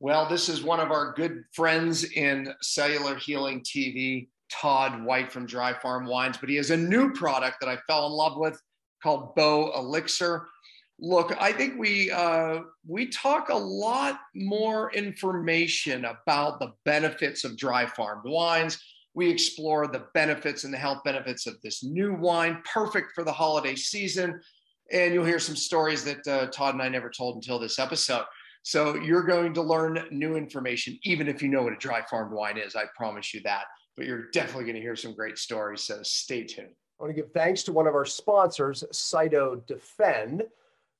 Well, this is one of our good friends in Cellular Healing TV, Todd White from Dry Farm Wines, but he has a new product that I fell in love with called Bolixir. Look, I think we uh, we talk a lot more information about the benefits of dry farmed wines. We explore the benefits and the health benefits of this new wine, perfect for the holiday season. And you'll hear some stories that uh, Todd and I never told until this episode. So you're going to learn new information, even if you know what a dry farmed wine is. I promise you that. But you're definitely going to hear some great stories. So stay tuned. I want to give thanks to one of our sponsors, Cyto Defend.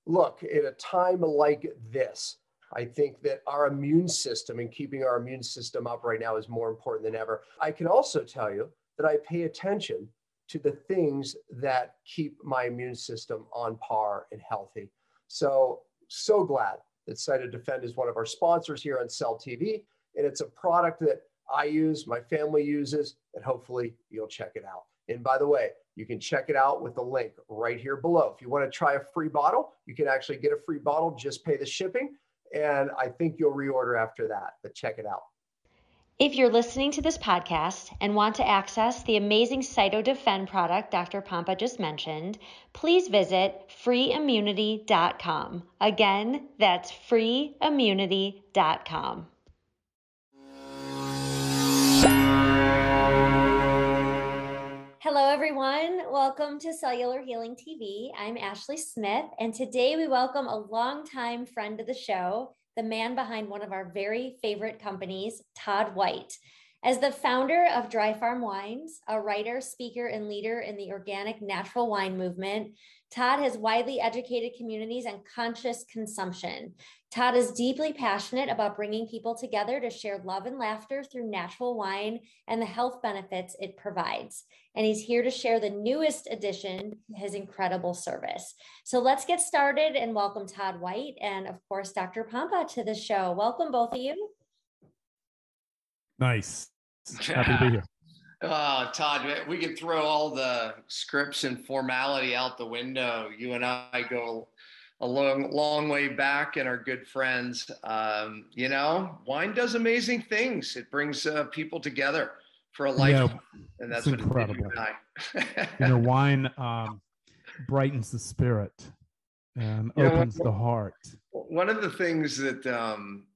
Look, at a time like this, I think that our immune system and keeping our immune system up right now is more important than ever. I can also tell you that I pay attention to the things that keep my immune system on par and healthy. So, so glad that Cyto Defend is one of our sponsors here on Cell TV. And it's a product that I use, my family uses, and hopefully you'll check it out. And by the way, you can check it out with the link right here below. If you want to try a free bottle, you can actually get a free bottle, just pay the shipping. And I think you'll reorder after that, but check it out. If you're listening to this podcast and want to access the amazing Cyto Defend product Dr. Pompa just mentioned, please visit freeimmunity.com. Again, that's freeimmunity.com. Hello, everyone. Welcome to Cellular Healing TV. I'm Ashley Smith, and today we welcome a longtime friend of the show, the man behind one of our very favorite companies, Todd White. As the founder of Dry Farm Wines, a writer, speaker, and leader in the organic natural wine movement, Todd has widely educated communities on conscious consumption. Todd is deeply passionate about bringing people together to share love and laughter through natural wine and the health benefits it provides. And he's here to share the newest addition to his incredible service. So let's get started and welcome Todd White and, of course, Dr. Pompa to the show. Welcome, both of you. Nice. Happy to be here. Uh, Todd, we could throw all the scripts and formality out the window. You and I go a long, long way back and are good friends. Um, you know, wine does amazing things. It brings uh, people together for a life, yeah, and that's incredible. you know, wine um, brightens the spirit and you opens know, the heart. One of the things that um,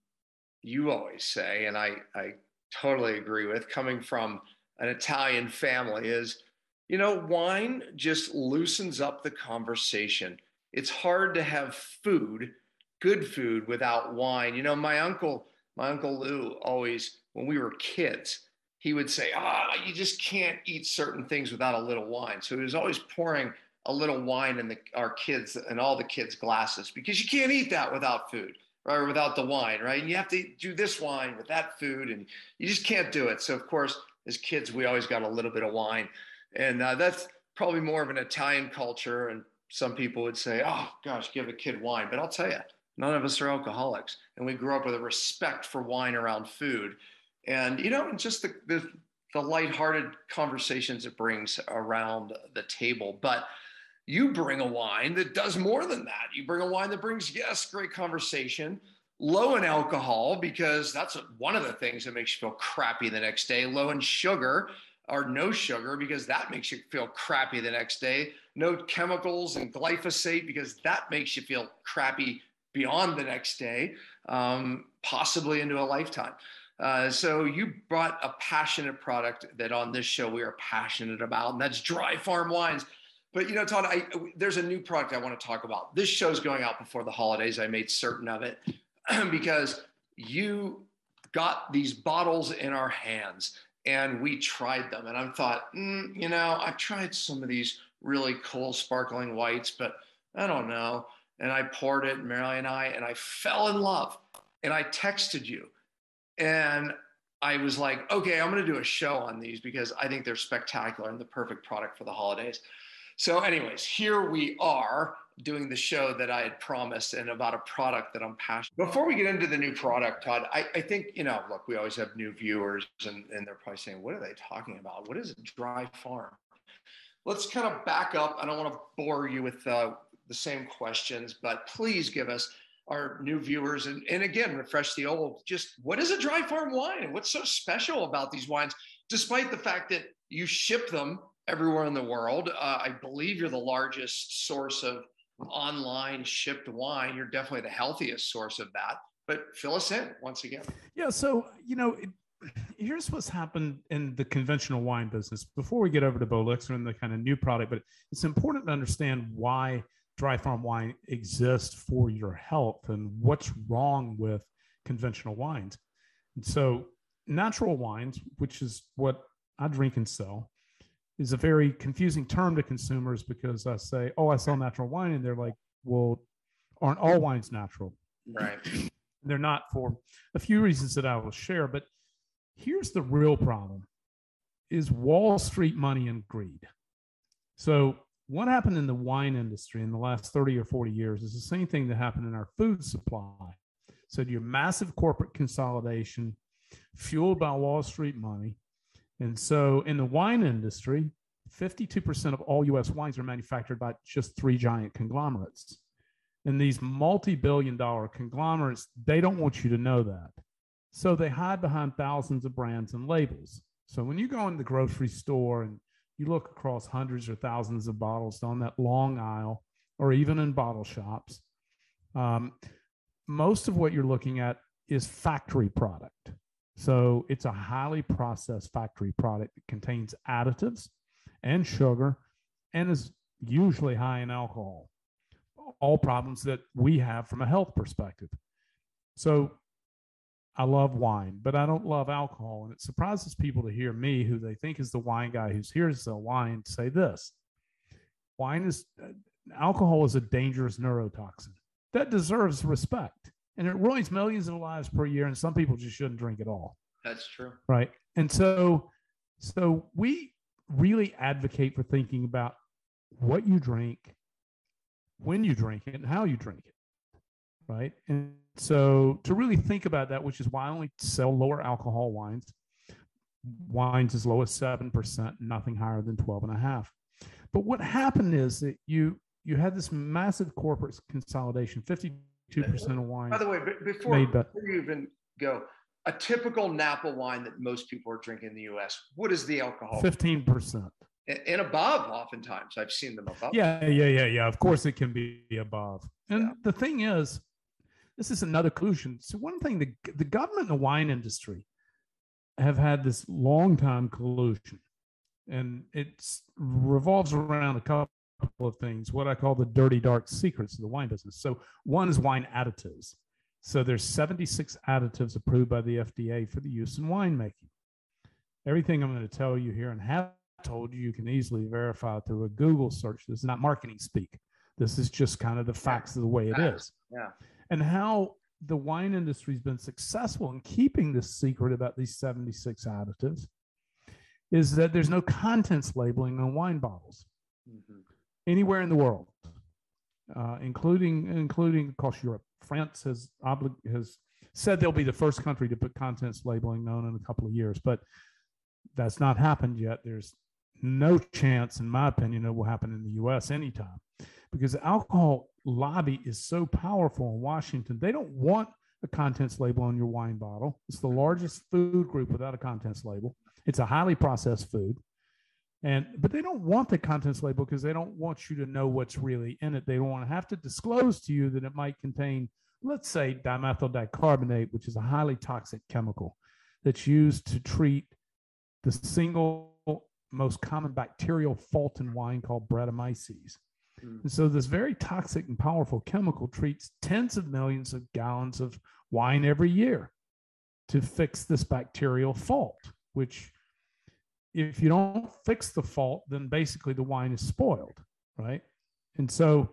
you always say, and I, I totally agree with, coming from an Italian family, is you know, wine just loosens up the conversation. It's hard to have food, good food, without wine. You know, my uncle, my uncle Lou, always when we were kids, he would say, "Ah, oh, you just can't eat certain things without a little wine." So he was always pouring a little wine in the, our kids and all the kids' glasses because you can't eat that without food or without the wine, right? And you have to do this wine with that food, and you just can't do it. So of course, as kids, we always got a little bit of wine, and uh, that's probably more of an Italian culture. And some people would say, "Oh gosh, give a kid wine," but I'll tell you, none of us are alcoholics, and we grew up with a respect for wine around food and you know just the, the the lighthearted conversations it brings around the table but you bring a wine that does more than that. You bring a wine that brings yes great conversation low in alcohol because that's one of the things that makes you feel crappy the next day. Low in sugar or no sugar because that makes you feel crappy the next day. No chemicals and glyphosate because that makes you feel crappy beyond the next day um, possibly into a lifetime. Uh, so you brought a passionate product that on this show we are passionate about, and that's dry farm wines. But you know, Todd, I, there's a new product I want to talk about. This show's going out before the holidays. I made certain of it because you got these bottles in our hands and we tried them. And I thought, mm, you know, I've tried some of these really cool sparkling whites, but I don't know. And I poured it, Mary and I, and I fell in love. And I texted you and I was like, okay, I'm going to do a show on these because I think they're spectacular and the perfect product for the holidays. So, anyways, here we are doing the show that I had promised and about a product that I'm passionate. Before we get into the new product, Todd, I, I think, you know, look, we always have new viewers and, and they're probably saying, what are they talking about? What is a dry farm? Let's kind of back up. I don't want to bore you with uh, the same questions, but please give us our new viewers and, and again refresh the old just what is a dry farm wine what's so special about these wines despite the fact that you ship them everywhere in the world. Uh, i believe you're the largest source of online shipped wine. You're definitely the healthiest source of that. But fill us in once again. Yeah so you know it, here's what's happened in the conventional wine business. Before we get over to Bolixir and the kind of new product but it's important to understand why dry farm wine exists for your health and what's wrong with conventional wines. And so, natural wines, which is what I drink and sell, is a very confusing term to consumers because I say, "Oh, I sell natural wine," and they're like, "Well, aren't all wines natural?" Right. They're not for a few reasons that I will share, but here's the real problem is Wall Street money and greed. So what happened in the wine industry in the last 30 or 40 years is the same thing that happened in our food supply. So your massive corporate consolidation fueled by Wall Street money. And so in the wine industry, 52% of all US wines are manufactured by just three giant conglomerates. And these multi billion dollar conglomerates, they don't want you to know that. So they hide behind thousands of brands and labels. So when you go in the grocery store and you look across hundreds or thousands of bottles on that long aisle or even in bottle shops um, most of what you're looking at is factory product so it's a highly processed factory product that contains additives and sugar and is usually high in alcohol all problems that we have from a health perspective so I love wine, but I don't love alcohol. And it surprises people to hear me, who they think is the wine guy who's here to sell wine, say this wine is uh, alcohol is a dangerous neurotoxin that deserves respect. And it ruins millions of lives per year. And some people just shouldn't drink at all. That's true. Right. And so, so we really advocate for thinking about what you drink, when you drink it, and how you drink it. Right. And so to really think about that, which is why I only sell lower alcohol wines, wines as low as 7%, nothing higher than 12 and a half. But what happened is that you you had this massive corporate consolidation, 52% of wine. By the way, before, before you even go, a typical Napa wine that most people are drinking in the US, what is the alcohol? 15%. And above, oftentimes. I've seen them above. Yeah, yeah, yeah, yeah. Of course it can be above. And yeah. the thing is, this is another collusion. So one thing, the, the government and the wine industry have had this long time collusion, and it revolves around a couple of things, what I call the dirty, dark secrets of the wine business. So one is wine additives. So there's 76 additives approved by the FDA for the use in winemaking. Everything I'm going to tell you here and have told you, you can easily verify through a Google search. This is not marketing speak. This is just kind of the facts of the way it is. Yeah and how the wine industry has been successful in keeping this secret about these 76 additives is that there's no contents labeling on wine bottles. Anywhere in the world, uh, including including across Europe. France has obli- has said they'll be the first country to put contents labeling known in a couple of years, but that's not happened yet. There's no chance, in my opinion, it will happen in the U.S. anytime because the alcohol lobby is so powerful in Washington. They don't want a contents label on your wine bottle. It's the largest food group without a contents label. It's a highly processed food. And but they don't want the contents label because they don't want you to know what's really in it. They don't want to have to disclose to you that it might contain, let's say, dimethyl dicarbonate, which is a highly toxic chemical that's used to treat the single most common bacterial fault in wine called Brettanomyces. Mm. And so this very toxic and powerful chemical treats tens of millions of gallons of wine every year to fix this bacterial fault, which if you don't fix the fault, then basically the wine is spoiled, right? And so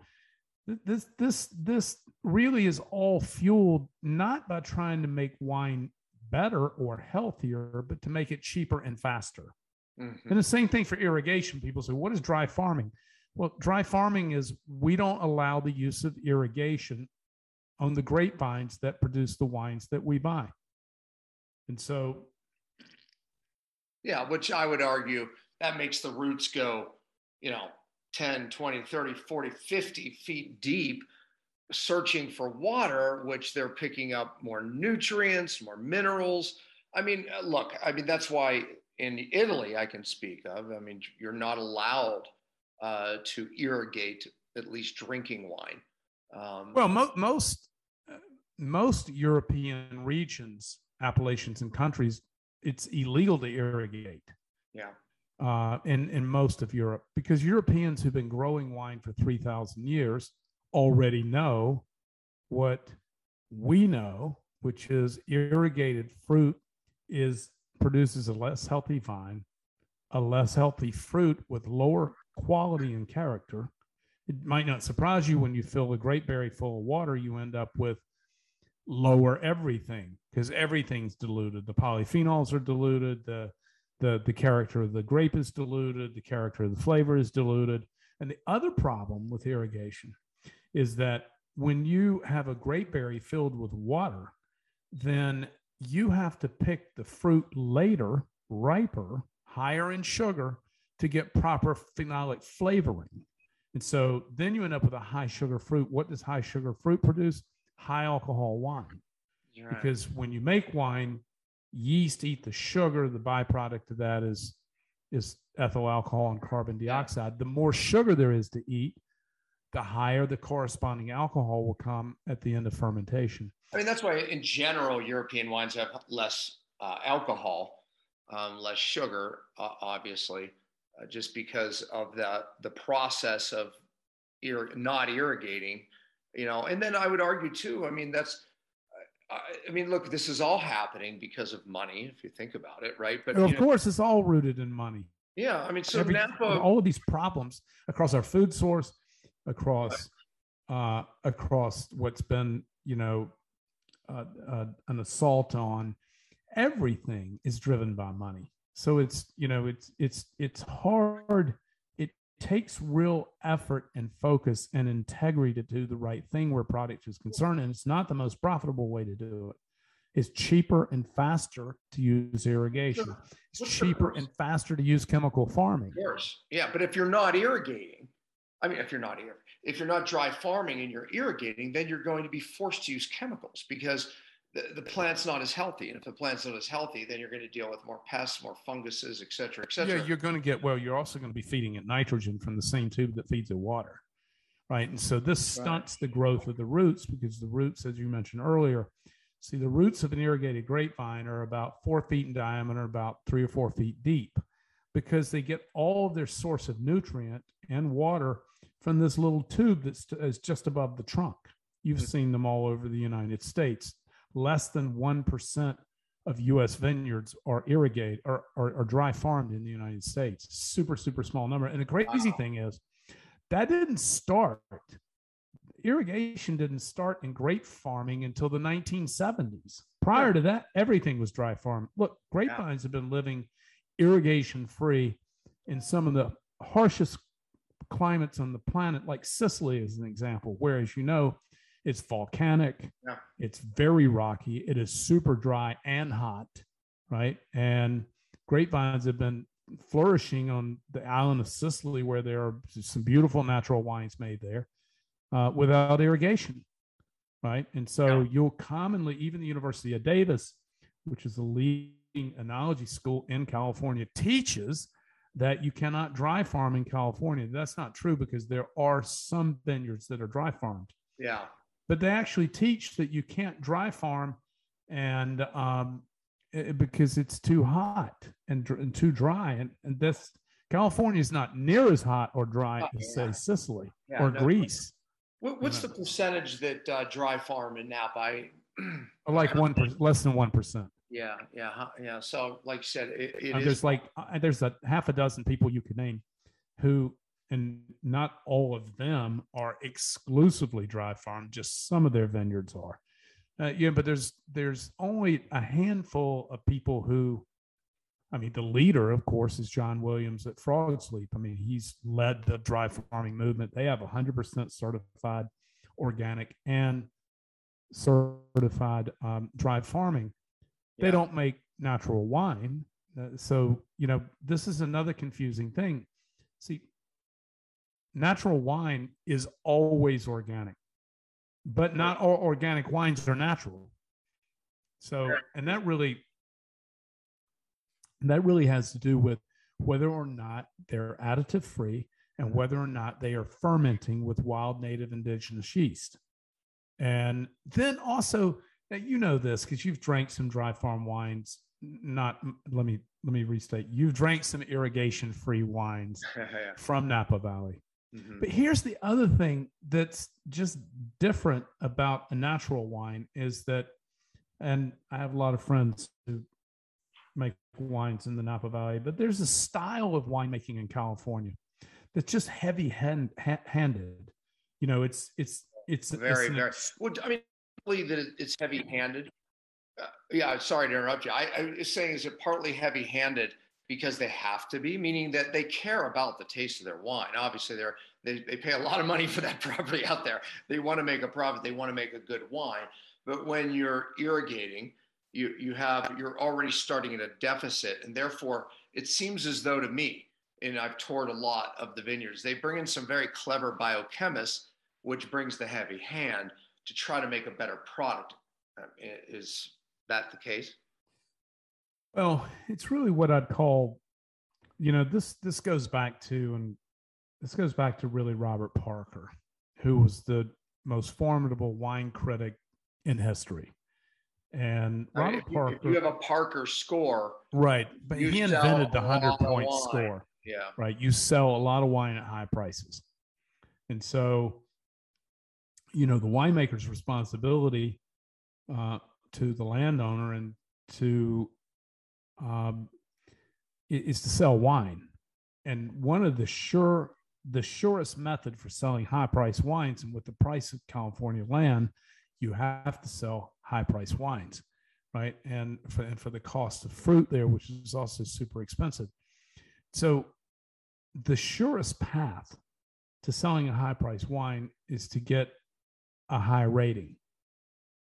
this this this really is all fueled not by trying to make wine better or healthier, but to make it cheaper and faster. Mm-hmm. And the same thing for irrigation. People say, what is dry farming? Well, dry farming is we don't allow the use of irrigation on the grapevines that produce the wines that we buy. And so. Yeah, which I would argue that makes the roots go, you know, 10, 20, 30, 40, 50 feet deep. searching for water, which they're picking up more nutrients, more minerals. I mean, uh, look, I mean, that's why in Italy, I can speak of, I mean, you're not allowed uh, to irrigate at least drinking wine. Um, well, mo- most uh, most European regions, appellations, and countries, it's illegal to irrigate. Yeah. Uh, in in most of Europe, because Europeans who've been growing wine for three thousand years already know what we know, which is irrigated fruit is produces a less healthy vine, a less healthy fruit with lower quality and character. It might not surprise you when you fill a grape berry full of water, you end up with lower everything because everything's diluted. The polyphenols are diluted, the the the character of the grape is diluted, the character of the flavor is diluted. And the other problem with irrigation is that when you have a grape berry filled with water, then you have to pick the fruit later, riper, higher in sugar to get proper phenolic flavoring. And so then you end up with a high sugar fruit. What does high sugar fruit produce? High alcohol wine. Right. Because when you make wine, yeast eat the sugar. The byproduct of that is is ethyl alcohol and carbon dioxide. The more sugar there is to eat, the higher the corresponding alcohol will come at the end of fermentation. I mean, that's why in general, European wines have less uh, alcohol, um, less sugar, uh, obviously, uh, just because of the, the process of ir- not irrigating, you know. And then I would argue too, I mean, that's, I mean, look, this is all happening because of money, if you think about it, right? But of course, know, it's all rooted in money. Yeah, I mean, so Every, Napa, all of these problems across our food source, across uh, across what's been you know uh, uh, an assault on everything is driven by money so it's you know it's it's it's hard takes real effort and focus and integrity to do the right thing where product is concerned and it's not the most profitable way to do it. It's cheaper and faster to use irrigation. It's cheaper and faster to use chemical farming. Of course. Yeah but if you're not irrigating I mean, if you're not if you're not dry farming and you're irrigating, then you're going to be forced to use chemicals because the, the plant's not as healthy. And if the plant's not as healthy, then you're going to deal with more pests, more funguses, et cetera, et cetera. Yeah, you're going to get well. You're also going to be feeding it nitrogen from the same tube that feeds it water, right? And so this stunts right. the growth of the roots because the roots, as you mentioned earlier, see the roots of an irrigated grapevine are about four feet in diameter, about three or four feet deep, because they get all of their source of nutrient and water from this little tube that's is just above the trunk. You've mm-hmm. seen them all over the United States. Less than 1% of US vineyards are irrigated or, or, or, dry farmed in the United States. Super, super small number. And the crazy wow. thing is, that didn't start. Irrigation didn't start in grape farming until the 1970s. Prior yeah. to that, everything was dry farm. Look, grapevines yeah. have been living irrigation free in some of the harshest climates on the planet, like Sicily is an example, where, as you know, it's volcanic, yeah. it's very rocky, it is super dry and hot, right? And grapevines have been flourishing on the island of Sicily, where there are some beautiful natural wines made there uh, without irrigation, right? And so yeah. you'll commonly, even the University of Davis, which is a leading enology school in California, teaches that you cannot dry farm in California. That's not true because there are some vineyards that are dry farmed. Yeah. But they actually teach that you can't dry farm and um, it, because it's too hot and, and too dry. And, and this California is not near as hot or dry oh, as, yeah. say, Sicily yeah, or no, Greece. what's the percentage that uh, dry farm in Napa? I, like one, less than 1%. Yeah, yeah, yeah. So, like you said, it, it there's is- like uh, there's a half a dozen people you could name who, and not all of them are exclusively dry farm. Just some of their vineyards are. Uh, yeah, but there's there's only a handful of people who, I mean, the leader, of course, is John Williams at Frog's Leap. I mean, he's led the dry farming movement. They have 100% certified organic and certified um, dry farming they yeah. don't make natural wine. Uh, so, you know, this is another confusing thing. See, natural wine is always organic. but not all organic wines are natural. So, and that really that really has to do with whether or not they're additive free and whether or not they are fermenting with wild native indigenous yeast. And then also, you know this because you've drank some dry farm wines. Not let me let me restate. You've drank some irrigation free wines from Napa Valley. Mm-hmm. But here's the other thing that's just different about a natural wine is that, and I have a lot of friends who make wines in the Napa Valley, but there's a style of winemaking in California that's just heavy hand, ha- handed. You know, it's it's it's very it's very. Well, I mean, believe that it's heavy handed. Uh, yeah, sorry to interrupt you. I, I was saying, is it partly heavy handed because they have to be, meaning that they care about the taste of their wine. Obviously, they're they, they pay a lot of money for that property out there. They want to make a profit. They want to make a good wine. But when you're irrigating, you you have you're already starting at a deficit, and therefore it seems as though to me, and I've toured a lot of the vineyards, they bring in some very clever biochemists, which brings the heavy hand to try to make a better product. Uh, is that the case? Well, it's really what I'd call, you know, this this goes back to and this goes back to really Robert Parker, who was the most formidable wine critic in history. And Robert you, Parker, you have a Parker score, right? But he invented the hundred point score. Yeah, right. You sell a lot of wine at high prices, and so, you know, the winemaker's responsibility uh, to the landowner and to um, is to sell wine. And one of the sure the surest method for selling high price wines, and with the price of California land, you have to sell high price wines, right? And for, and for the cost of fruit there, which is also super expensive. So the surest path to selling a high price wine is to get a high rating,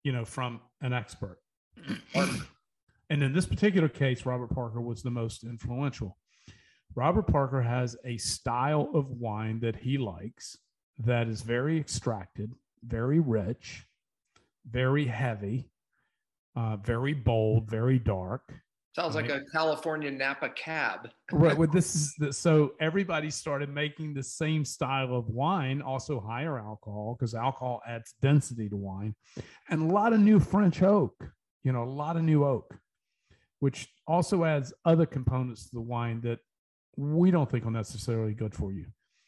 you know, from an expert. and in this particular case, Robert Parker was the most influential. Robert Parker has a style of wine that he likes that is very extracted, very rich, very heavy, uh, very bold, very dark. Sounds like a California Napa cab. right. Well, this is the, so everybody started making the same style of wine, also higher alcohol, because alcohol adds density to wine, and a lot of new French oak. You know, a lot of new oak, which also adds other components to the wine that we don't think are necessarily good for you.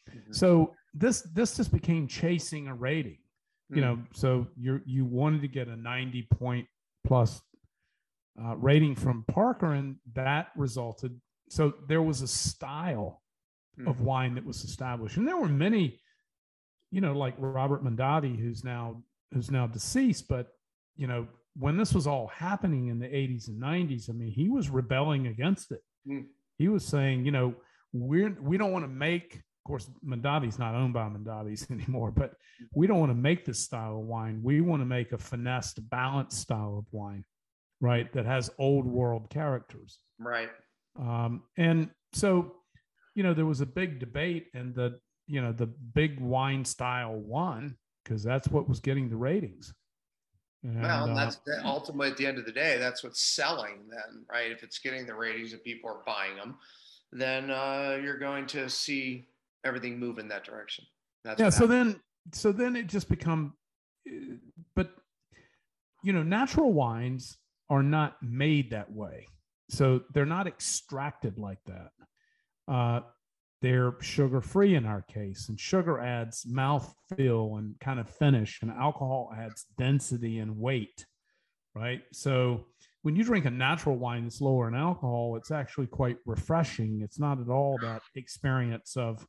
Mm-hmm. So this this just became chasing a rating. Mm-hmm. You know, mm. so you you wanted to get a 90 point plus uh, rating from Parker, and that resulted. So there was a style mm-hmm. of wine that was established, and there were many, you know, like Robert Mondavi, who's now who's now deceased, but you know, when this was all happening in the 80s and 90s, I mean, he was rebelling against it. Mm he was saying, you know, we're we don't want to make. Of course, Mondavi's not owned by Mondavi's anymore, but we don't want to make this style of wine. We want to make a finessed, balanced style of wine, right? That has old world characters, right? Um, and so, you know, there was a big debate, and the you know the big wine style won because that's what was getting the ratings. And, well, uh, that's ultimately at the end of the day, that's what's selling then, right? If it's getting the ratings and people are buying them, then uh, you're going to see everything move in that direction. That's yeah. So then, so then it just become, uh, but you know, natural wines are not made that way, so they're not extracted like that. Uh, they're sugar free in our case, and sugar adds mouth feel and kind of finish, and alcohol adds density and weight, right? So when you drink a natural wine that's lower in alcohol, it's actually quite refreshing. It's not at all that experience of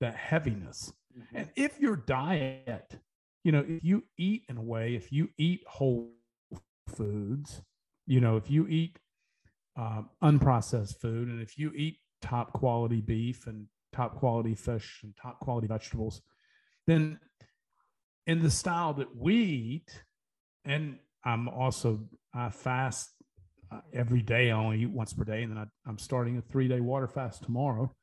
that heaviness. Mm-hmm. And if your diet, you know, if you eat in a way, if you eat whole foods, you know, if you eat uh, unprocessed food, and if you eat top quality beef and top quality fish and top quality vegetables, then in the style that we eat, and I'm also I fast uh, every day. I only eat once per day, and then I, I'm starting a three day water fast tomorrow.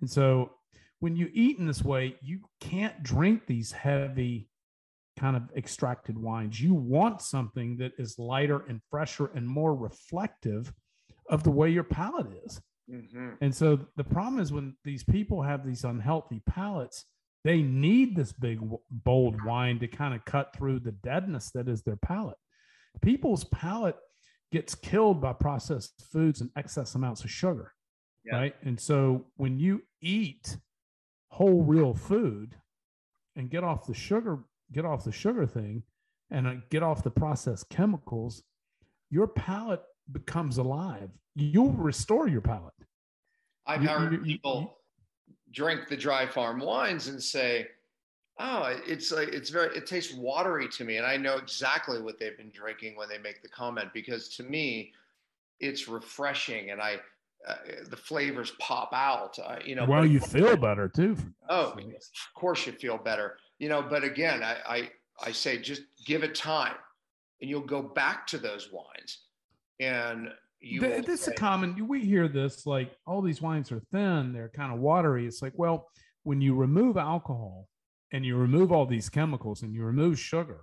And so, when you eat in this way, you can't drink these heavy kind of extracted wines. You want something that is lighter and fresher and more reflective of the way your palate is. Mm-hmm. And so the problem is when these people have these unhealthy palates, they need this big, bold wine to kind of cut through the deadness that is their palate. People's palate gets killed by processed foods and excess amounts of sugar. Yeah. Right. And so when you eat whole real food and get off the sugar, get off the sugar thing and uh, get off the processed chemicals, your palate becomes alive. You'll restore your palate. I've you, heard you, people you, drink the dry farm wines and say, "Oh, it's like it's very it tastes watery to me," and I know exactly what they've been drinking when they make the comment because to me, it's refreshing, and I uh, the flavors pop out. Uh, you know, well, you feel better too. Oh, of course you feel better. You know, but again, I, I I say just give it time, and you'll go back to those wines, and you. this is a common. We hear this like all these wines are thin, they're kind of watery. It's like, well, when you remove alcohol and you remove all these chemicals and you remove sugar,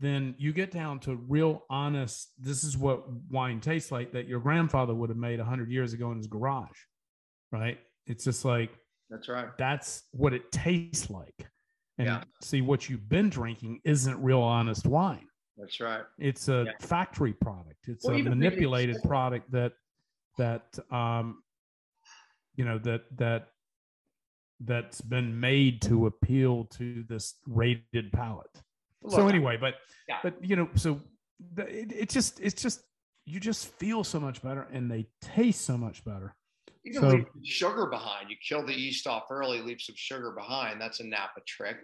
then you get down to real honest this is what wine tastes like that your grandfather would have made 100 years ago in his garage right it's just like that's right that's what it tastes like and yeah. see what you've been drinking isn't real honest wine that's right it's a yeah. factory product it's well, a manipulated product that that um you know that that that's been made to appeal to this rated palate Look, so anyway, but yeah. but you know, so the, it, it just it's just you just feel so much better, and they taste so much better. You can so, leave sugar behind. You kill the yeast off early, leave some sugar behind. That's a Napa trick.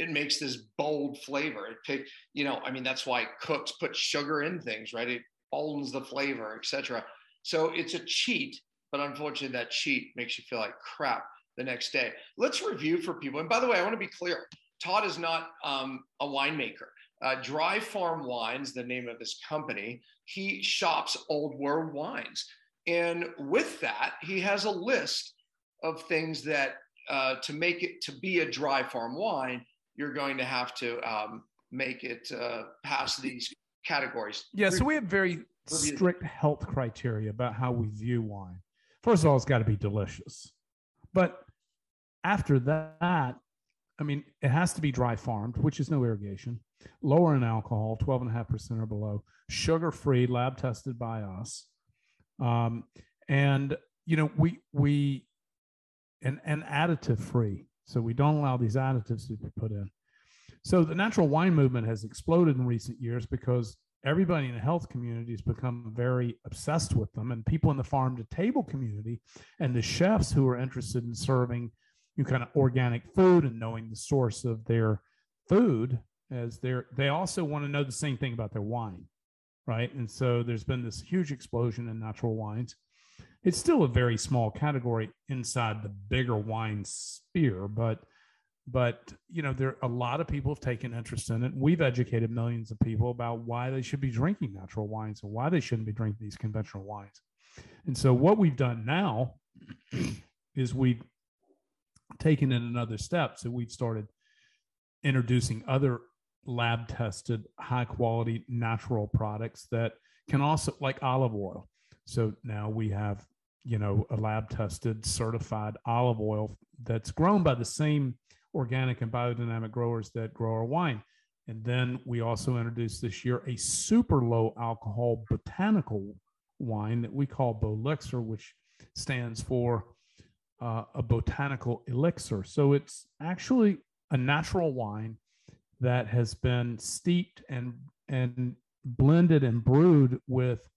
It makes this bold flavor. It pick, you know, I mean, that's why cooks put sugar in things, right? It boldens the flavor, etc. So it's a cheat, but unfortunately, that cheat makes you feel like crap the next day. Let's review for people. And by the way, I want to be clear. Todd is not um, a winemaker. Uh, Dry Farm Wines, the name of his company, he shops old world wines. And with that, he has a list of things that uh, to make it to be a dry farm wine, you're going to have to um, make it uh, pass these categories. Yeah, so we have very strict health criteria about how we view wine. First of all, it's got to be delicious. But after that, I mean, it has to be dry farmed, which is no irrigation, lower in alcohol, 12.5% or below, sugar free, lab tested by us. Um, and, you know, we, we, and, and additive free. So we don't allow these additives to be put in. So the natural wine movement has exploded in recent years because everybody in the health community has become very obsessed with them and people in the farm to table community and the chefs who are interested in serving you kind of organic food and knowing the source of their food as they're they also want to know the same thing about their wine right and so there's been this huge explosion in natural wines it's still a very small category inside the bigger wine sphere but but you know there a lot of people have taken interest in it we've educated millions of people about why they should be drinking natural wines and why they shouldn't be drinking these conventional wines and so what we've done now is we've taken it another step. So we've started introducing other lab tested, high quality natural products that can also, like olive oil. So now we have, you know, a lab tested, certified olive oil that's grown by the same organic and biodynamic growers that grow our wine. And then we also introduced this year a super low alcohol botanical wine that we call Bolixir, which stands for uh, a botanical elixir. So it's actually a natural wine that has been steeped and and blended and brewed with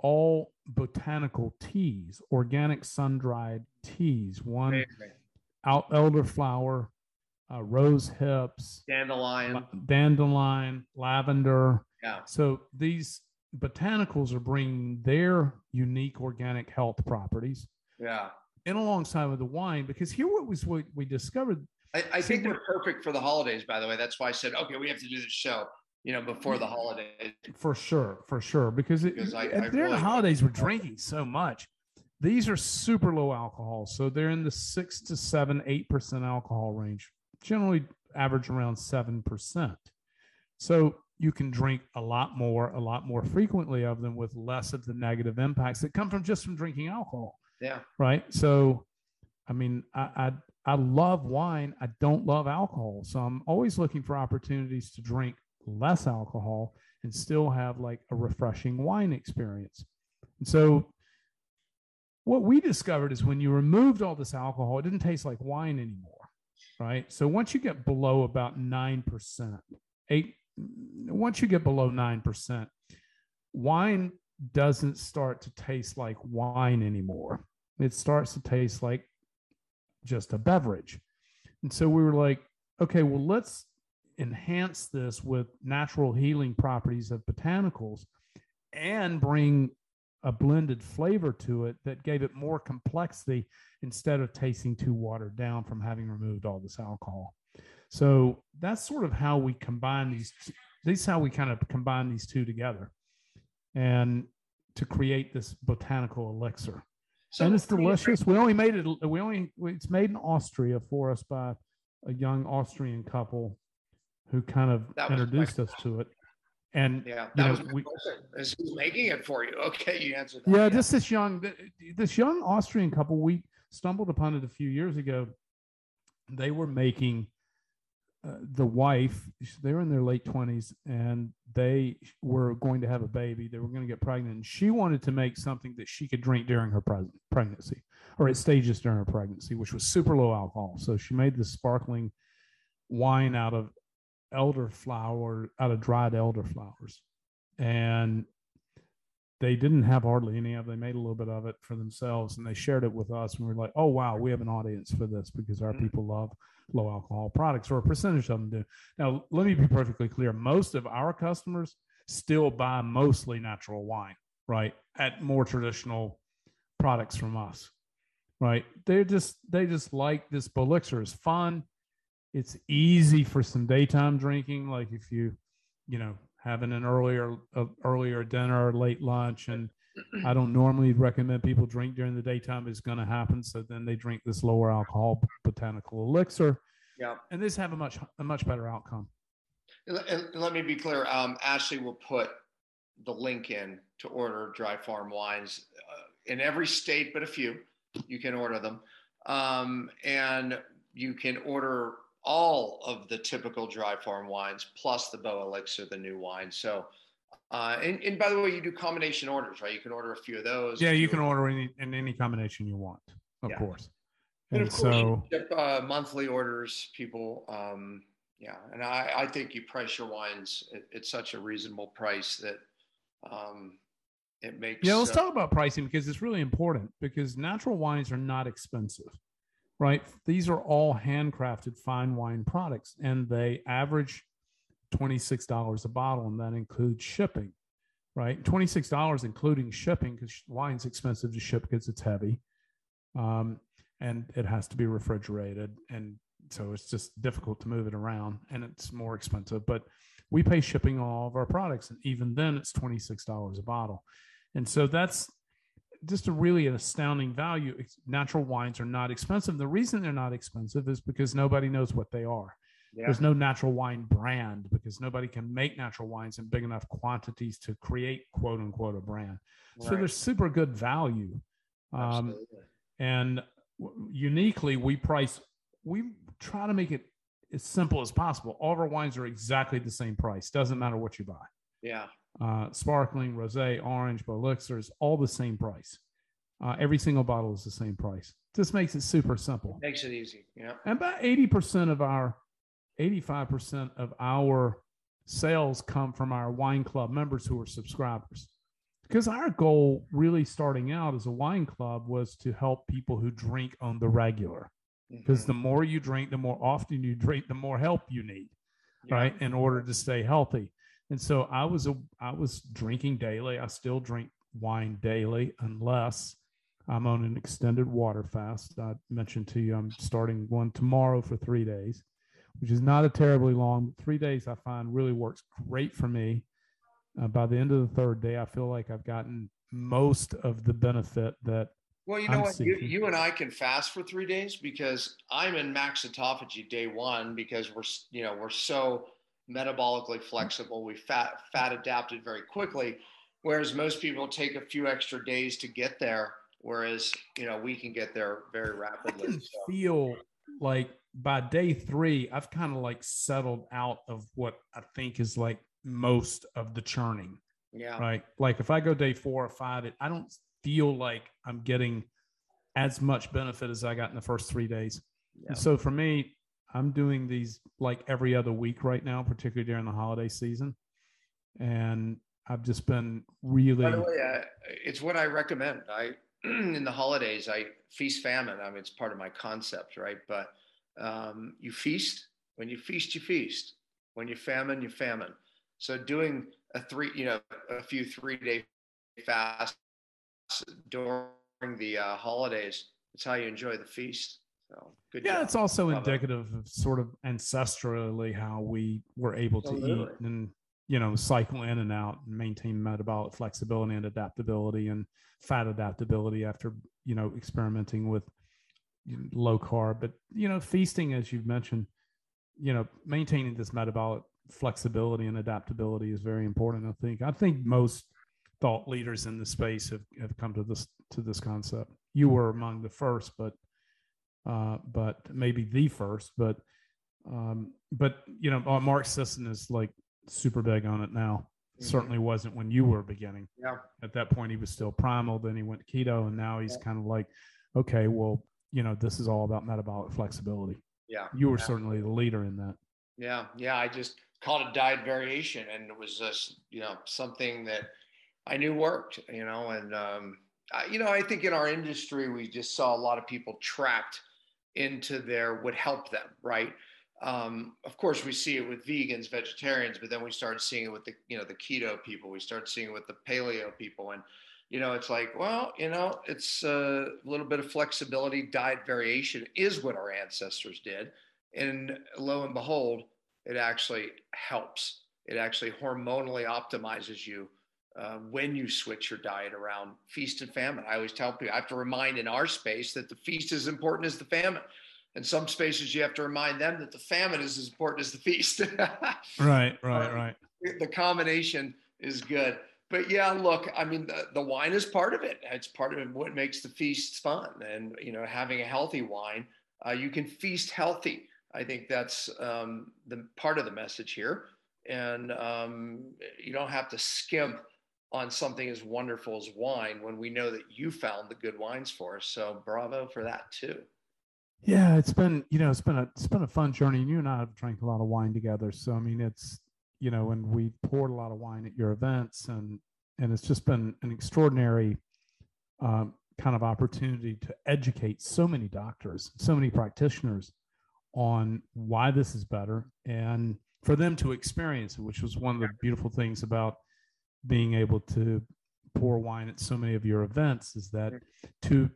all botanical teas, organic sun dried teas. One out elderflower, uh, rose hips, dandelion, dandelion, lavender. Yeah. So these botanicals are bringing their unique organic health properties. Yeah in alongside with the wine because here what was what we discovered. I, I think they're perfect for the holidays, by the way. That's why I said, okay, we have to do this show, you know, before the holidays. For sure, for sure. Because, because it, I, during really the holidays, we're drinking so much. These are super low alcohol. So they're in the six to seven, eight percent alcohol range. Generally average around 7%. So you can drink a lot more, a lot more frequently of them with less of the negative impacts that come from just from drinking alcohol. Yeah. Right. So, I mean, I, I, I love wine. I don't love alcohol. So I'm always looking for opportunities to drink less alcohol and still have like a refreshing wine experience. And so what we discovered is when you removed all this alcohol, it didn't taste like wine anymore. Right. So once you get below about 9%, eight, once you get below 9%, wine doesn't start to taste like wine anymore. It starts to taste like just a beverage. And so we were like, okay, well, let's enhance this with natural healing properties of botanicals and bring a blended flavor to it that gave it more complexity instead of tasting too watered down from having removed all this alcohol. So that's sort of how we combine these. This is how we kind of combine these two together, and to create this botanical elixir. So and it's delicious. We only made it. We only it's made in Austria for us by a young Austrian couple who kind of introduced us to it. And yeah, that know, was we, Is who's making it for you? Okay, you answered. That. Yeah, yeah, just this young, this young Austrian couple. We stumbled upon it a few years ago. They were making uh, the wife, they were in their late 20s and they were going to have a baby. They were going to get pregnant. And she wanted to make something that she could drink during her pre- pregnancy or at stages during her pregnancy, which was super low alcohol. So she made this sparkling wine out of elderflower, out of dried elderflowers. And they didn't have hardly any of it. They made a little bit of it for themselves and they shared it with us. And we are like, oh, wow, we have an audience for this because our mm-hmm. people love low alcohol products, or a percentage of them do. Now, let me be perfectly clear most of our customers still buy mostly natural wine, right? At more traditional products from us, right? They're just, they just like this Elixir is fun. It's easy for some daytime drinking. Like if you, you know, having an earlier, uh, earlier dinner or late lunch and I don't normally recommend people drink during the daytime. It's going to happen, so then they drink this lower alcohol botanical elixir. Yeah, and this have a much a much better outcome. And let me be clear. Um, Ashley will put the link in to order dry farm wines uh, in every state, but a few. You can order them, um, and you can order all of the typical dry farm wines plus the Bolixir, the new wine. So uh, and, and by the way, you do combination orders, right? You can order a few of those. Yeah, you can order any in any combination you want, of yeah. course. And, and of course, so ship, uh, monthly orders, people. Um, yeah, and I, I think you price your wines at, at such a reasonable price that um, it makes. Yeah, let's uh, talk about pricing because it's really important because natural wines are not expensive, right? These are all handcrafted fine wine products, and they average $26 a bottle, and that includes shipping, right? $26 including shipping because wine's expensive to ship because it's heavy. Um, and it has to be refrigerated. And so it's just difficult to move it around and it's more expensive. But we pay shipping on all of our products. And even then, it's $26 a bottle. And so that's just a really an astounding value. Natural wines are not expensive. The reason they're not expensive is because nobody knows what they are. Yeah. There's no natural wine brand because nobody can make natural wines in big enough quantities to create quote unquote a brand. Right. So there's super good value. Um, and uniquely, we price, we try to make it as simple as possible. All of our wines are exactly the same price. Doesn't matter what you buy. Yeah. Uh, sparkling, rosé, orange, elixir is all the same price. Uh, every single bottle is the same price. Just makes it super simple. Makes it easy. Yeah. And about 80% of our 85% of our sales come from our wine club members who are subscribers. Because our goal, really starting out as a wine club, was to help people who drink on the regular. Because mm-hmm. the more you drink, the more often you drink, the more help you need, yeah. right, in order to stay healthy. And so I was a I was drinking daily. I still drink wine daily, unless I'm on an extended water fast. I mentioned to you I'm starting one tomorrow for three days which is not a terribly long. Three days I find really works great for me. Uh, by the end of the third day, I feel like I've gotten most of the benefit that Well, you know I'm what? You, you, and I can fast for three days because I'm in max autophagy day one because we're you know we're so metabolically flexible. We fat fat adapted very quickly, whereas most people take a few extra days to get there. Whereas you know we can get there very rapidly. I can so. feel like by day three, I've kind of like settled out of what I think is like most of the churning. Yeah. Right. Like if I go day four or five, it, I don't feel like I'm getting as much benefit as I got in the first three days. Yeah. So for me, I'm doing these like every other week right now, particularly during the holiday season. And I've just been really. By the way, uh, it's what I recommend. I in the holidays I feast famine. I mean, it's part of my concept, right? But um, you feast. When you feast, you feast. When you famine, you famine. So doing a three, you know, a few three day fasts during the uh, holidays. It's how you enjoy the feast. So good. Yeah, job. it's also Love indicative it. of sort of ancestrally how we were able to Absolutely. eat and you know cycle in and out and maintain metabolic flexibility and adaptability and fat adaptability after you know experimenting with low carb but you know feasting as you've mentioned you know maintaining this metabolic flexibility and adaptability is very important i think i think most thought leaders in the space have, have come to this to this concept you hmm. were among the first but uh, but maybe the first but um, but you know mark sisson is like super big on it now. Mm-hmm. certainly wasn't when you were beginning. Yeah. At that point he was still primal then he went keto and now he's yeah. kind of like okay well you know this is all about metabolic flexibility. Yeah. You were certainly the leader in that. Yeah. Yeah i just called it diet variation and it was just you know something that i knew worked you know and um, I, you know i think in our industry we just saw a lot of people trapped into there would help them right? Um, of course we see it with vegans vegetarians but then we started seeing it with the you know the keto people. We started seeing it with the paleo people. And you know it's like well you know it's a little bit of flexibility diet variation is what our ancestors did. And lo and behold it actually helps. It actually hormonally optimizes you uh, when you switch your diet around feast and famine. I always tell people, I have to remind in our space that the feast is important as the famine. In some spaces, you have to remind them that the famine is as important as the feast. right, right, right. The combination is good. But yeah, look, I mean, the, the wine is part of it. It's part of what makes the feast fun. And, you know, having a healthy wine, uh, you can feast healthy. I think that's um, the part of the message here. And um, you don't have to skimp on something as wonderful as wine when we know that you found the good wines for us. So bravo for that too. Yeah, it's been you know it's been a it's been a fun journey. And you and I have drank a lot of wine together, so I mean it's you know and we poured a lot of wine at your events and and it's just been an extraordinary um, kind of opportunity to educate so many doctors, so many practitioners on why this is better and for them to experience it, which was one of the beautiful things about being able to pour wine at so many of your events is that to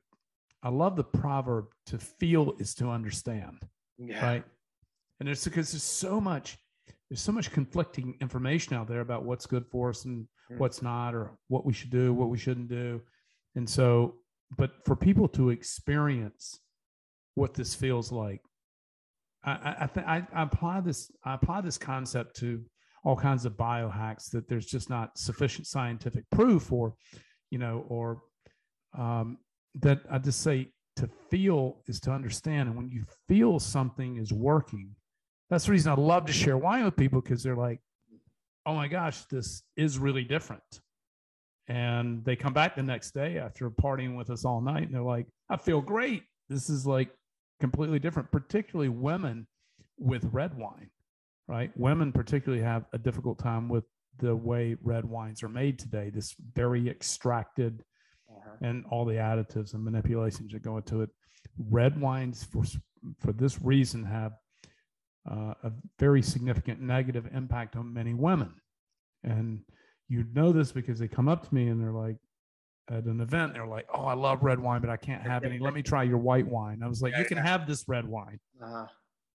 I love the proverb to feel is to understand. Yeah. Right. And it's because there's so much there's so much conflicting information out there about what's good for us and mm. what's not or what we should do, what we shouldn't do. And so but for people to experience what this feels like I, I, th- I, apply this I apply this concept to all kinds of biohacks that there's just not sufficient scientific proof or you know or um, that I just say to feel is to understand. And when you feel something is working that's the reason I love to share wine with people because they're like oh my gosh this is really different. And they come back the next day after partying with us all night and they're like I feel great. This is like completely different, particularly women with red wine, right? Women particularly have a difficult time with the way red wines are made today, this very extracted uh-huh. and all the additives and manipulations that go into it. Red wines, for, for this reason, have uh, a very significant negative impact on many women. And you know this because they come up to me and they're like, at an event. They're like, "Oh, I love red wine, but I can't have any. Let me try your white wine." I was like, "You can have this red wine. Uh-huh.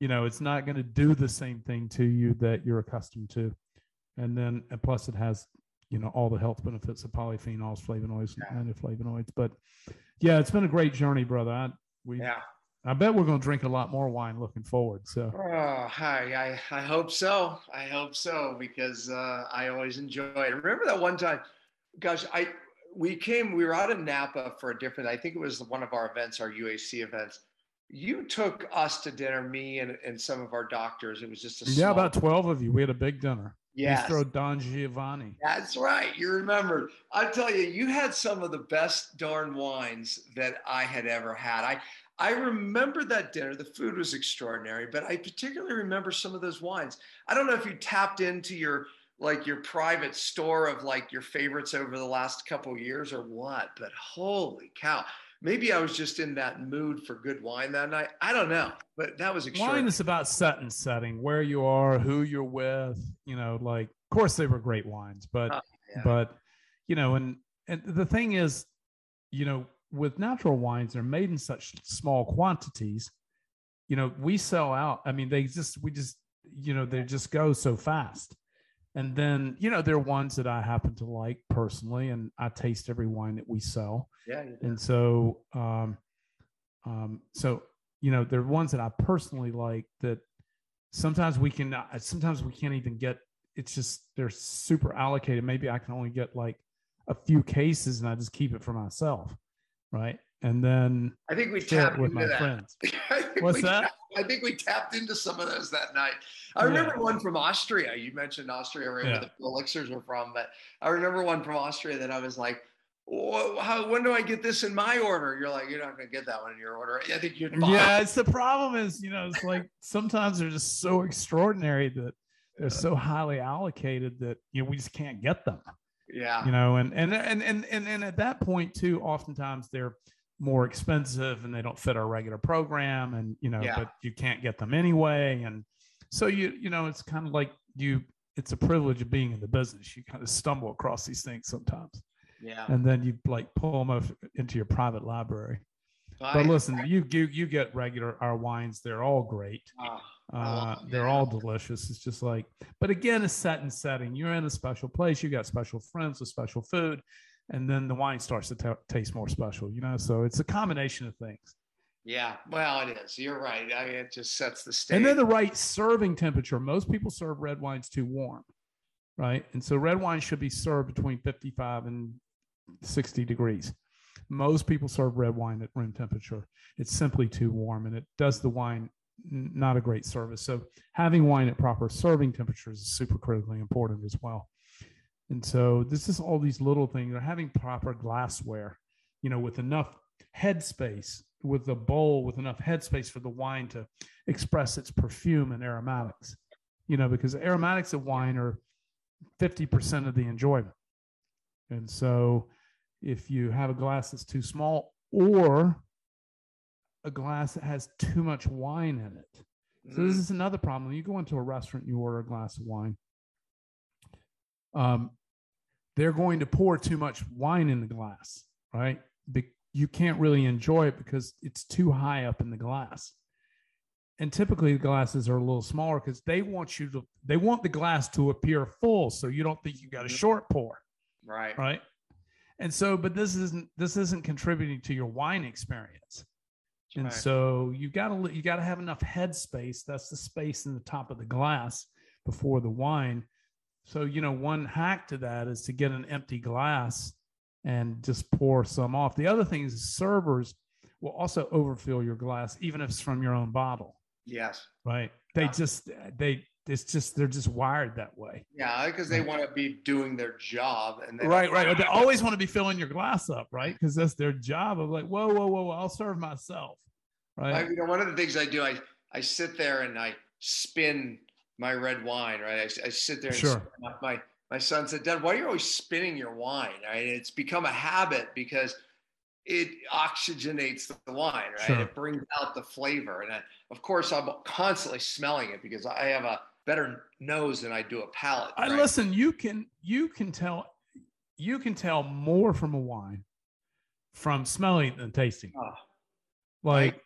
You know, it's not going to do the same thing to you that you're accustomed to." And then, and plus, it has you know all the health benefits of polyphenols, flavonoids, Yeah. and flavonoids. But yeah, it's been a great journey, brother. I, we, Yeah. I bet we're going to drink a lot more wine looking forward. So Oh, hi. I, I hope so. I hope so because uh, I always enjoy it. Remember that one time, gosh, I we came, we were out in Napa for a different, I think it was one of our events, our UAC events. You took us to dinner, me and, and some of our doctors. It was just a yeah, about twelve of you. We had a big dinner. yes, Bistro Don Giovanni. That's right. You remembered. I tell you, you had some of the best darn wines that I had ever had. I I remember that dinner. The food was extraordinary, but I particularly remember some of those wines. I don't know if you tapped into your like your private store of like your favorites over the last couple of years or what, but holy cow. Maybe I was just in that mood for good wine that night. I don't know, but that was extraordinary. Wine is about set and setting, where you are, who you're with. You know, like of course they were great wines, but Oh, yeah. but you know, and and the thing is, you know, with natural wines, they're made in such small quantities. You know, we sell out. I mean, they just we just you know they just go so fast. And then you know there are ones that I happen to like personally, and I taste every wine that we sell. yeah. And so, um, um, so you know, there are ones that I personally like that sometimes we can, uh, sometimes we can't even get. It's just they're super allocated. Maybe I can only get like a few cases, and I just keep it for myself, right? And then I think we share it with my that. friends. What's that? tapped- I think we tapped into some of those that night. I Yeah. remember one from Austria. You mentioned Austria, where Yeah. the elixirs were from, but I remember one from Austria that I was like, how, when do I get this in my order? You're like, you're not going to get that one in your order. I think you're Yeah, it's the problem is, you know, it's like sometimes they're just so extraordinary that they're so highly allocated that you know we just can't get them. yeah, you know and and and and and, and at that point too oftentimes they're more expensive and they don't fit our regular program and you know Yeah. but you can't get them anyway and so you you know it's kind of like you it's a privilege of being in the business you kind of stumble across these things sometimes yeah. and then you like pull them up into your private library I- but listen you you you get regular our wines they're all great ah, uh, they're all delicious. It's just like, but again, a set and setting. You're in a special place. You got special friends with special food, and then the wine starts to ta taste more special. You know, so it's a combination of things. yeah. Well, it is. You're right. I mean, it just sets the stage. And then the right serving temperature. Most people serve red wines too warm, right? And so red wine should be served between 55 and 60 degrees. Most people serve red wine at room temperature. It's simply too warm, and it does the wine n- not a great service. So having wine at proper serving temperatures is super critically important as well. And so this is all these little things. Or having proper glassware, you know, with enough headspace, with the bowl with enough headspace for the wine to express its perfume and aromatics. You know, because aromatics of wine are 50% of the enjoyment. And so if you have a glass that's too small or a glass that has too much wine in it. So this Mm, is another problem. You go into a restaurant, you order a glass of wine. Um, they're going to pour too much wine in the glass, right? Be- you can't really enjoy it because it's too high up in the glass. And typically, the glasses are a little smaller because they want you to. They want the glass to appear full, so you don't think you got a Mhm. short pour right. right and so but this isn't this isn't contributing to your wine experience and so you got to you got to have enough headspace that's the space in the top of the glass before the wine so you know one hack to that is to get an empty glass and just pour some off the other thing is servers will also overfill your glass even if it's from your own bottle Yes. right they Yeah. just they it's just they're just wired that way Yeah, because they want to be doing their job, and they right, right. They always want to be filling your glass up, right? Because that's their job of like, whoa, whoa, whoa, whoa, I'll serve myself, I, right? you know, one of the things I do, I I sit there and I spin my red wine, right? I, I sit there and Sure. my my son said, Dad, why are you always spinning your wine? Right? It's become a habit because it oxygenates the wine, right? Sure. It brings out the flavor, and I, of course, I'm constantly smelling it because I have a better nose than I do a palate. I right? listen. You can you can tell you can tell more from a wine from smelling than tasting. Oh, Like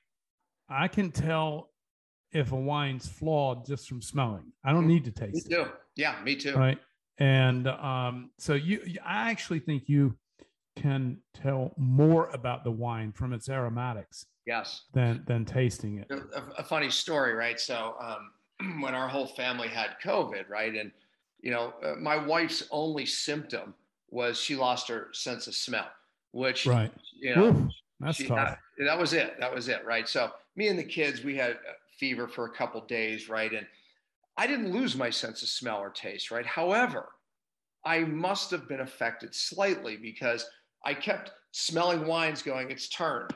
I can tell if a wine's flawed just from smelling. I don't Mhm. need to me taste it, too. Yeah, me too. right? And um, so you, I actually think you can tell more about the wine from its aromatics. Yes. Than than tasting it. A, a funny story, right? So um, when our whole family had COVID, right, and you know, uh, my wife's only symptom was she lost her sense of smell, which right, you know, Ooh, that's she, tough. That, that was it. That was it, right? So me and the kids, we had fever for a couple days, right, and I didn't lose my sense of smell or taste, right? However, I must have been affected slightly because I kept smelling wines going, it's turned.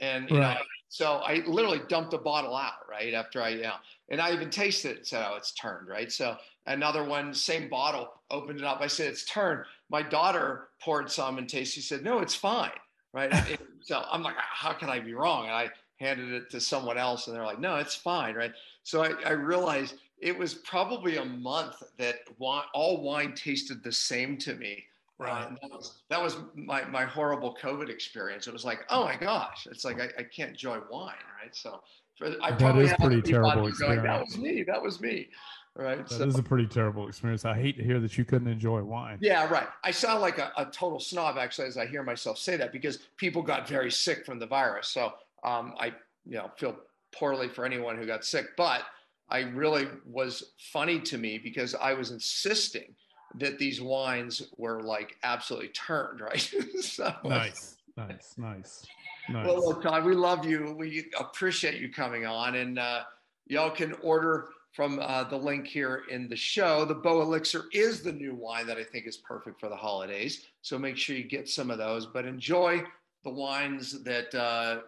And, you right. know, so I literally dumped a bottle out, right? After I, you know, and I even tasted it and said, oh, it's turned, right? So another one, same bottle, opened it up. I said, it's turned. My daughter poured some and tasted. She said, no, it's fine, right? so I'm like, how can I be wrong? And I handed it to someone else and they're like, no, it's fine, right? So I, I realized it was probably a month that wine, all wine tasted the same to me. Right. Uh, that, was, that was my, my horrible COVID experience. It was like, oh my gosh, it's like I, I can't enjoy wine, right? So for, I that is pretty terrible experience. Going, that was me. That was me. Right. That so, is a pretty terrible experience. I hate to hear that you couldn't enjoy wine. Yeah, right. I sound like a, a total snob actually as I hear myself say that because people got very sick from the virus. So um, I, you know, feel poorly for anyone who got sick, but I really was funny to me because I was insisting that these wines were like absolutely turned, right? so, nice, nice, nice, nice. Well, look, Todd, we love you. We appreciate you coming on, and uh, y'all can order from uh, the link here in the show. The Bolixir is the new wine that I think is perfect for the holidays. So make sure you get some of those, but enjoy the wines that uh,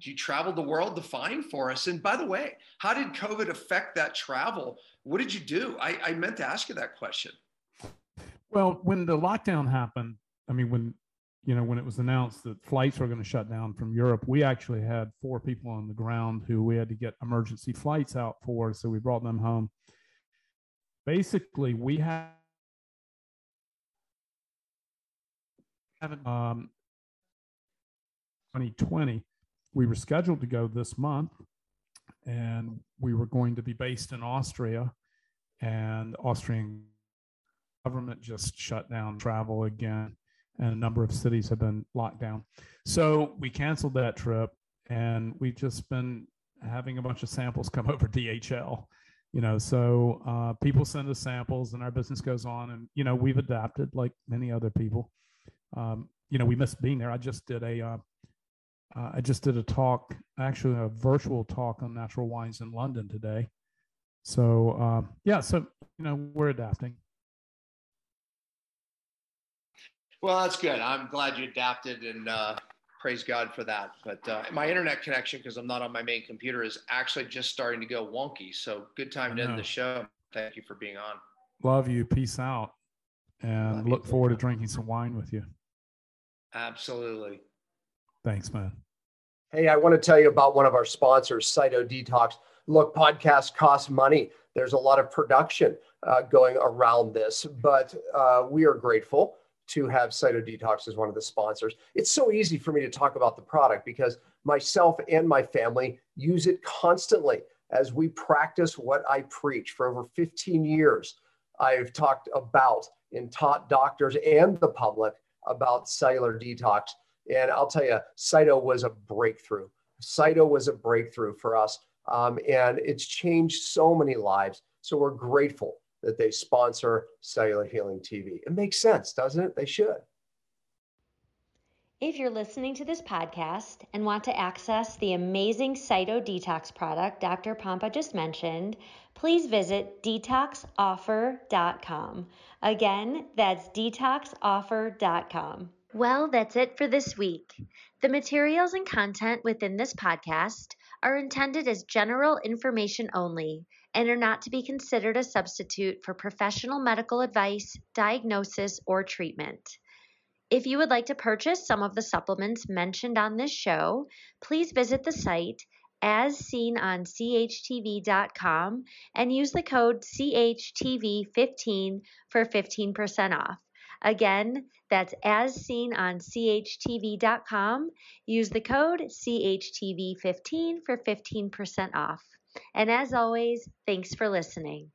you traveled the world to find for us. And by the way, how did COVID affect that travel? What did you do? I, I meant to ask you that question. Well, when the lockdown happened, I mean, when you know when it was announced that flights were going to shut down from Europe, we actually had four people on the ground who we had to get emergency flights out for, so we brought them home. Basically, we had um, 2020 we were scheduled to go this month and we were going to be based in Austria and Austrian government just shut down travel again and a number of cities have been locked down. So we canceled that trip and we've just been having a bunch of samples come over DHL. You know, so uh, people send us samples and our business goes on and, you know, we've adapted like many other people. Um, you know, we missed being there. I just did a uh, uh, I just did a talk, actually a virtual talk on natural wines in London today. So uh, yeah, so you know we're adapting. Well, that's good. I'm glad you adapted, and uh, praise God for that. But uh, my internet connection, because I'm not on my main computer, is actually just starting to go wonky. So good time to end the show. Thank you for being on. Love you. Peace out, and Love look you. forward to drinking some wine with you. Absolutely. Thanks, man. Hey, I want to tell you about one of our sponsors, Cyto Detox. Look, podcasts cost money. There's a lot of production uh, going around this, but uh, we are grateful to have Cyto Detox as one of the sponsors. It's so easy for me to talk about the product because myself and my family use it constantly as we practice what I preach for over 15 years. I've talked about and taught doctors and the public about cellular detox and I'll tell you, Cyto was a breakthrough. Cyto was a breakthrough for us. Um, and it's changed so many lives. So we're grateful that they sponsor Cellular Healing TV. It makes sense, doesn't it? They should. If you're listening to this podcast and want to access the amazing Cyto Detox product Dr. Pompa just mentioned, please visit detoxoffer.com. Again, that's detoxoffer.com. Well, that's it for this week. The materials and content within this podcast are intended as general information only and are not to be considered a substitute for professional medical advice, diagnosis, or treatment. If you would like to purchase some of the supplements mentioned on this show, please visit the site as seen on CHTV.com and use the code CHTV15 for 15% off. Again, that's as seen on CHTV.com. Use the code CHTV15 for 15% off. And as always, thanks for listening.